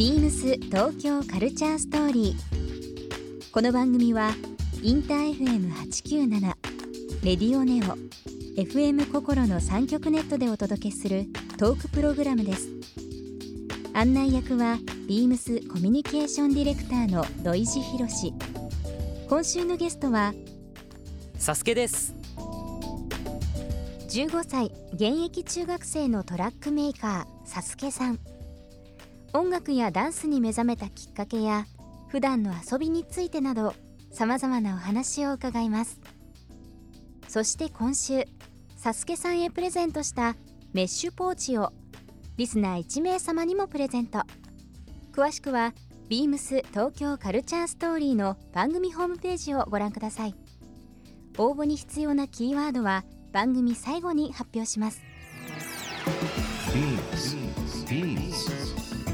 ビームス東京カルチャーストーリー。この番組はインター FM897 レディオネオ FM 心の三極ネットでお届けするトークプログラムです。案内役はビームスコミュニケーションディレクターの土井博志。今週のゲストはサスケです15歳現役中学生のトラックメーカーサスケさん音楽やダンスに目覚めたきっかけや普段の遊びについてなどさまざまなお話を伺います。そして今週サスケさんへプレゼントしたメッシュポーチをリスナー1名様にもプレゼント。詳しくはビームス東京カルチャーストーリーの番組ホームページをご覧ください。応募に必要なキーワードは番組最後に発表します。Beams.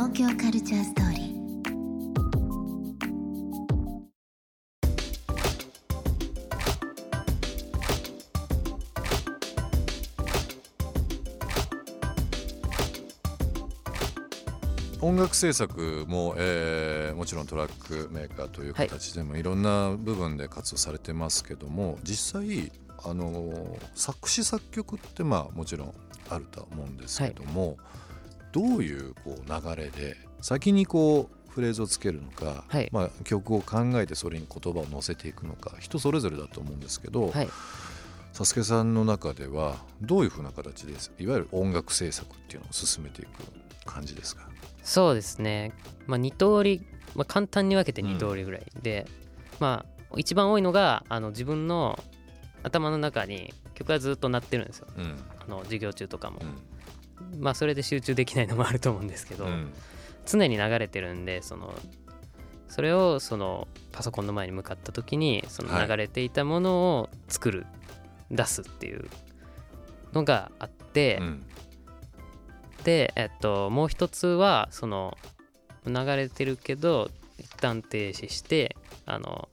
東京カルチャーストーリー。音楽制作も、えーもちろんトラックメーカーという形でもい。ろんな部分で活動されてますけども実際あの作詞作曲ってまあもちろんあるとは思うんですけども、どういうこう流れで先にこうフレーズをつけるのか、はい。まあ、曲を考えてそれに言葉を乗せていくのか人それぞれだと思うんですけど、はい。サスケさんの中ではどういうふうな形でいわゆる音楽制作っていうのを進めていく感じですか？そうですね。まあ2通り、まあ、簡単に分けて2通りぐらいで、まあ一番多いのがあの自分の頭の中に曲がずっと鳴ってるんですよ。うん。あの授業中とかも。う、んまあそれで集中できないのもあると思うんですけど、うん。常に流れてるんでそのそれをそのパソコンの前に向かった時にそのはい。流れていたものを作る、出すっていうのがあって、うん。で、えっと、もう一つはその流れてるけど一旦停止してあの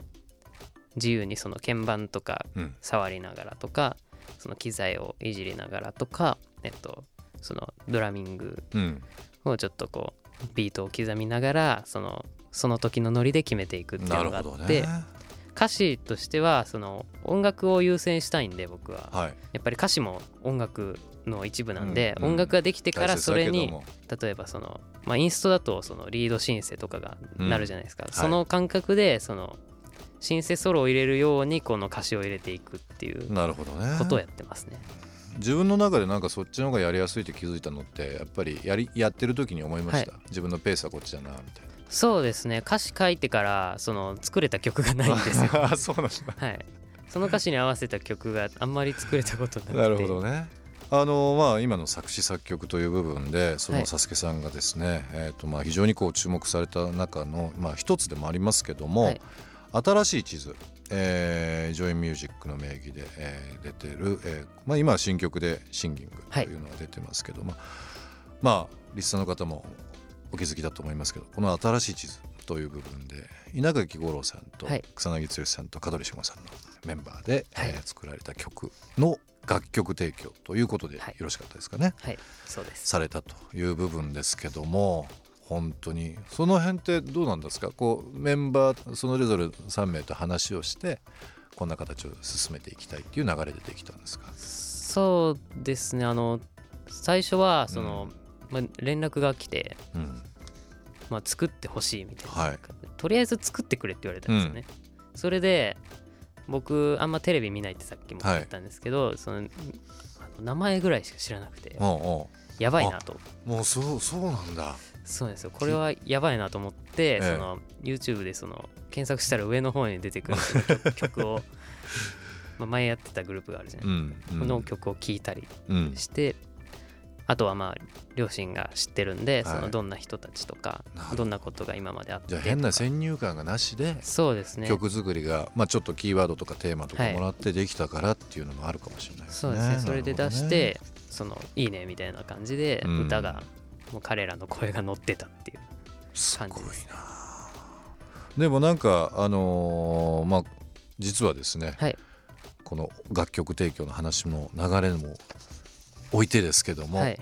自由にその鍵盤とかうん。触りながらとかその機材をいじりながらとか、えっと、そのドラミングうん。をちょっとこうビートを刻みながらそのその時のノリで決めていくっていうのがあって、ね。歌詞としてはその音楽を優先したいんで僕は、はい。やっぱり歌詞も音楽の一部なんで、うんうん。音楽ができてからそれに例えばその、まあ、インストだとそのリードシンセとかがなるじゃないですか、い。その感覚でそのシンセソロを入れるようにこの歌詞を入れていくっていうことをやってますね。自分の中でなんかそっちの方がやりやすいって気づいたのってやっぱりやりやってる時に思いました、自分のペースはこっちだなみたいそうですね。歌詞書いてからその作れた曲がないんですよ。そうなんだ。はい、その歌詞に合わせた曲があんまり作れたことなくて。なるほどね。あのまあ今の作詞作曲という部分でそはい。のサスケさんがですね、えーとまあ非常にこう注目された中のまあ一つでもありますけども、はい。新しい地図、えージョイミュージックの名義で、えー出てる、えーまあ、今は新曲で「シンギング」というのが出てますけど、まあまあリスナーの方もお気づきだと思いますけどこの「新しい地図」という部分で稲垣吾郎さんとはい。草薙剛さんと香取慎吾さんのメンバーで、はい。えー作られた曲の楽曲提供ということでよはい。ろしかったですかね、はい。そうです。されたという部分ですけども本当に。その辺ってどうなんですか？こうメンバーそれぞれ3名と話をしてこんな形を進めていきたいっていう流れでできたんですか？そうですね。あの最初はその、まあ、連絡が来て、うん。まあ、作ってほしいみたいな、はい。とりあえず作ってくれって言われたんですよね、それで僕あんまテレビ見ないってさっきも言ったんですけど、そのあの名前ぐらいしか知らなくてやばいなと。うもうそうそうなんだそうですよ。これはやばいなと思って、ええ。その YouTube でその検索したら上の方に出てくる曲 曲を、まあ、前やってたグループがあるじゃない、うん、うん、この曲を聴いたりうん。してあとはまあ両親が知ってるんで、はい。そのどんな人たちとかど。どんなことが今まであってじゃあ変な先入観がなしでそうですね。曲作りが、まあ、ちょっとキーワードとかテーマとかはいもらってできたからっていうのもあるかもしれないですね。そうですね。それで出して、なるそのいいねみたいな感じでうん。歌が、もう彼らの声が乗ってたっていう感じです。な。でもなんかあのーまあ実はですね、はい。この楽曲提供の話の流れも置いてですけども、はい。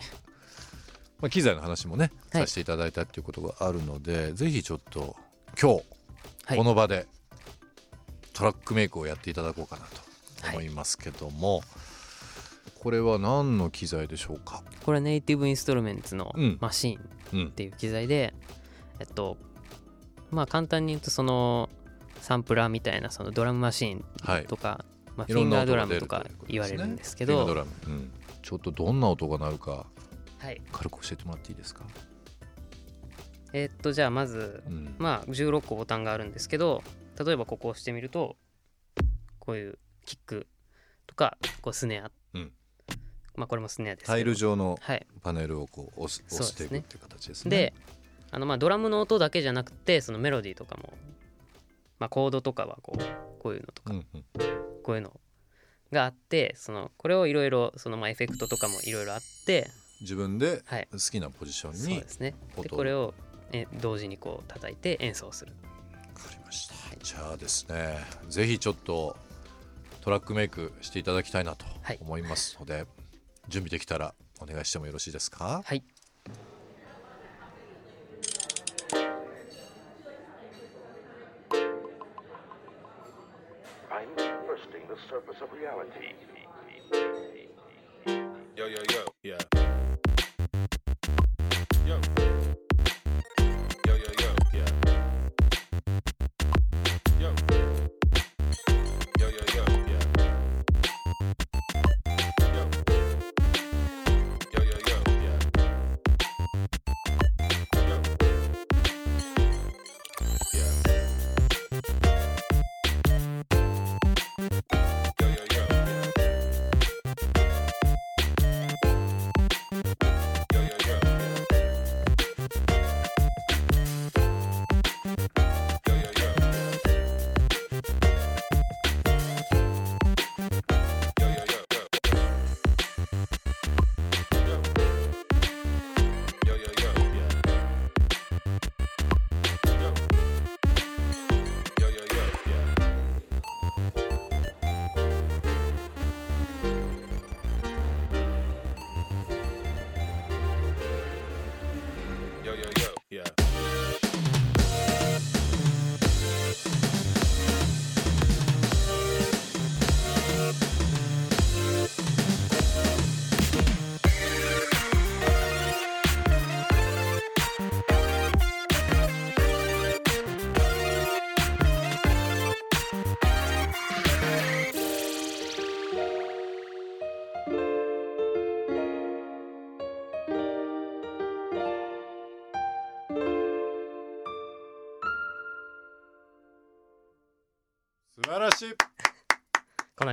まあ、機材の話もね、はい。させていただいたっていうことがあるのでぜひちょっと今日はい。この場でトラックメイクをやっていただこうかなと思いますけども、これは何の機材でしょうか、これネイティブインストルメンツのうん。マシーンっうんていう機材で、えっとまあ簡単に言うとそのサンプラーみたいなそのドラムマシーンはい、とか、まあ、いろんなフィンガードラムとか言われるんですけど。ちょっとどんな音が鳴るかはい。軽く教えてもらっていいですか、えっとじゃあまずうん。まあ16個ボタンがあるんですけど例えばここを押してみるとこういうキックとかこうスネア、うんまあこれもスネアですタイル状のはい。パネルをこう押す押していくっていう形ですね。であのまあドラムの音だけじゃなくてそのメロディーとかも、まあ、コードとかはこうこういうのとかうんうん、こういうのがあってそのこれをいろいろそのまあエフェクトとかもいろいろあって自分ではい。好きなポジションそうにですね。でこれをえ同時にこう叩いて演奏する。わかりました、じゃあですねぜひちょっとトラックメイクしていただきたいなとはい。思いますので、準備できたらお願いしてもよろしいですか？はい。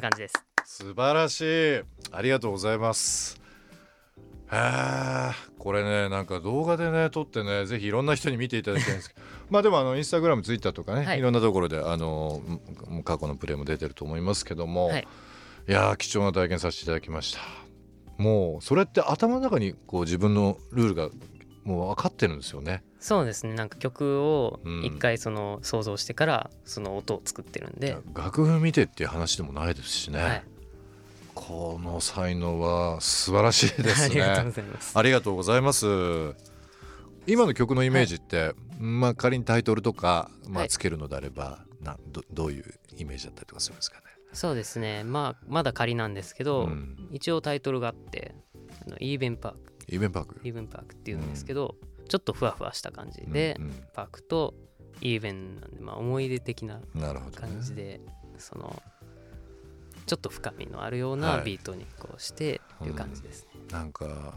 な感じです。素晴らしい。ありがとうございます。へえこれねなんか動画でね撮ってねぜひいろんな人に見ていただきたいんですけど。まあでもあのインスタグラムツイッターとかね、はい。い、ろんなところであのん過去のプレーも出てると思いますけども、はい。いやー貴重な体験させていただきました。もうそれって頭の中にこう自分のルールがもう分かってるんですよね。そうですね。なんか曲をうん。一回その想像してからその音を作ってるんで、楽譜見てっていう話でもないですしね、はい、この才能は素晴らしいです ありがとうごねざいます。ありがとうございます。今の曲のイメージって、まあ仮にタイトルとか、まあ、はい。つけるのであれば、などどういうイメージだったりとかするんですかね。そうですね。まあまだ仮なんですけど、うん。一応タイトルがあってイーベンパークイベンパーク。イーベンパークっていうんですけど、ちょっとふわふわした感じで、うんパークとイーベンなんで、まあ、思い出的な感じで、そのちょっと深みのあるようはない。ビートにこうしてっていう感じですね、なんか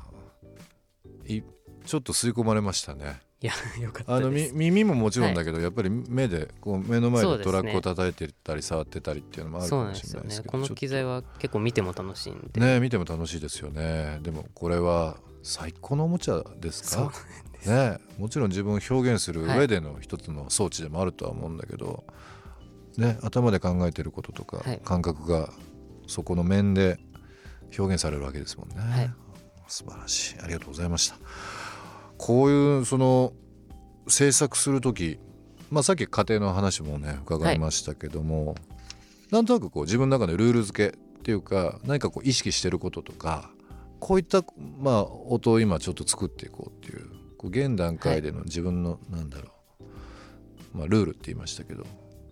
いちょっと吸い込まれましたね。いやよかったあの耳ももちろんだけど、やっぱり目でこう目の前でトラックを叩いてたり触ってたりっていうのもあるかそうなんもしですよねれないですけどこの機材は結構見ても楽しいんで、ね見ても楽しいですよね。でもこれは最高のおもちゃですか？ねもちろん自分を表現する上での一つの装置でもあるとは思うんだけど、ね、頭で考えてることとかはい。感覚がそこの面で表現されるわけですもんね、はい。素晴らしい。ありがとうございました。こういうその制作する時、まあ、さっき家庭の話もね伺いましたけども、なんとなくこう自分の中でルール付けっていうか何かこう意識してることとかこういった、まあ、音を今ちょっと作っていこうっていうこう現段階での自分の、なんだろう、まあ、ルールって言いましたけど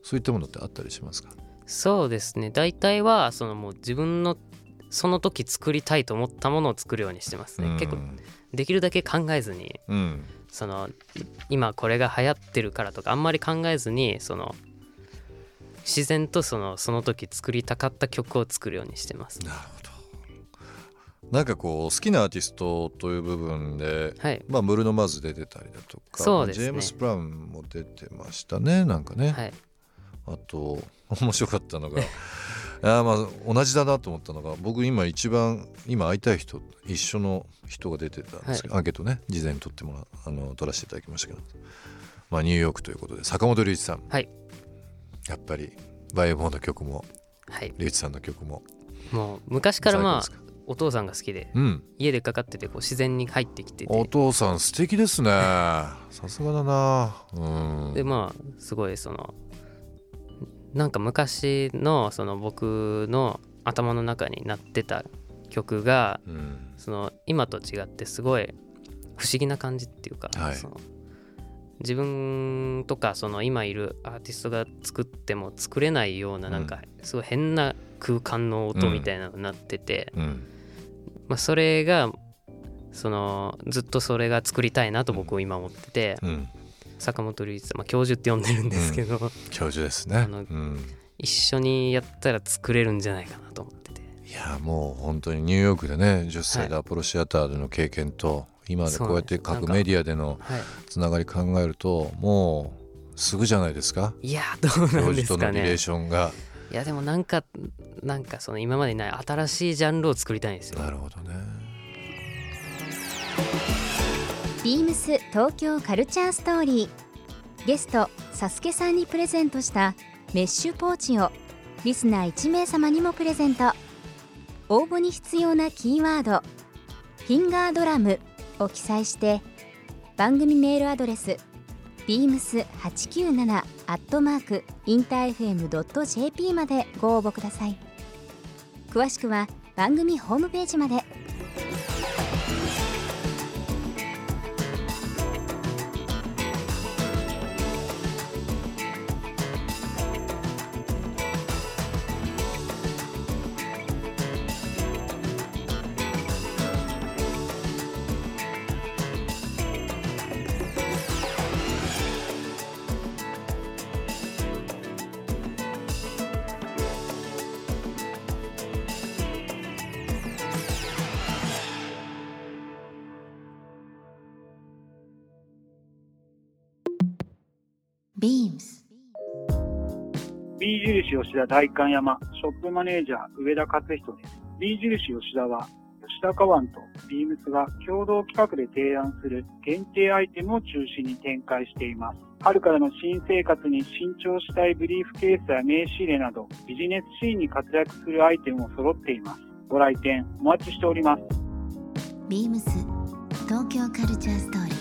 そういったものってあったりしますか？そうですね。大体はそのもう自分のその時作りたいと思ったものを作るようにしてますね、結構できるだけ考えずにうん。その今これが流行ってるからとかあんまり考えずにその自然とそのその時作りたかった曲を作るようにしてます。なるほどなんかこう好きなアーティストという部分ではい。まあ、ブルーノ・マーズ出てたりだとかそうですね。ジェームス・ブラウンも出てましたねなんかね、はい。あと 面白かったのが いやまあ同じだなと思ったのが僕今一番今会いたい人一緒の人が出てたんですけど、アンケートね事前に取ってもらあの取らせていただきましたけど、まあ、ニューヨークということで坂本龍一さん。はい。やっぱりバイオボーの曲もはい。龍一さんの曲も。もう昔からまあお父さんが好きでうん。家でかかっててこう自然に入ってきておて父さん素敵ですね。さすがだな。うん。でまあすごいそのなんか昔のその僕の頭の中になってた曲がうん。その今と違ってすごい不思議な感じっていうか、はい。その自分とかその今いるアーティストが作っても作れないようななんかすごい変な空間の音みたいなのになってて、うん。まあ、それがそのずっとそれが作りたいなと僕は今思ってて、うん。坂本龍一さん、まあ、教授って呼んでるんですけど、教授ですね。一緒にやったら作れるんじゃないかなと思ってて。いやもう本当にニューヨークでね10歳でアポロシアターでの経験と、今でこうやって各メディアでのはい。つながり考えるともうすぐじゃないですか？いやどうな教んですか授とのリレーねションが、いやでもなんかなんかその今までにない新しいジャンルを作りたいんですよ。なるほどね。ビームス東京カルチャーストーリー。ゲストサスケさんにプレゼントしたメッシュポーチをリスナー1名様にもプレゼント。応募に必要なキーワード「フィンガードラム」を記載して番組メールアドレス beams897 アットマークインター FM.jp までご応募ください。詳しくは番組ホームページまで。ビームス B 印吉田代官山ショップマネージャー上田勝人です。B 印吉田は吉田カワンとビームスが共同企画で提案する限定アイテムを中心に展開しています。春からの新生活に新調したいブリーフケースや名刺入れなどビジネスシーンに活躍するアイテムも揃っています。ご来店お待ちしております。ビームス東京カルチャーストーリー